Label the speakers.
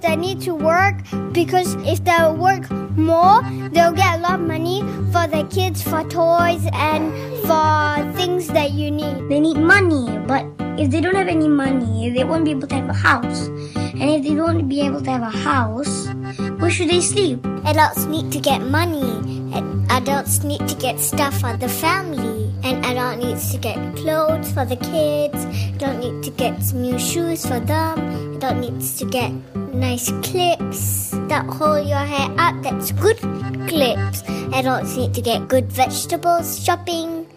Speaker 1: They need to work because if they work more, they'll get a lot of money for their kids, for toys, and for things that you need.
Speaker 2: They need money, but if they don't have any money, they won't be able to have a house. And if they don't be able to have a house, where should they sleep?
Speaker 1: Adults need to get money. Adults need to get stuff for the family. And adult needs to get clothes for the kids. Adult need to get new shoes for them. Adult needs to get nice clips that hold your hair up. That's good clips. Adults need to get good vegetables shopping.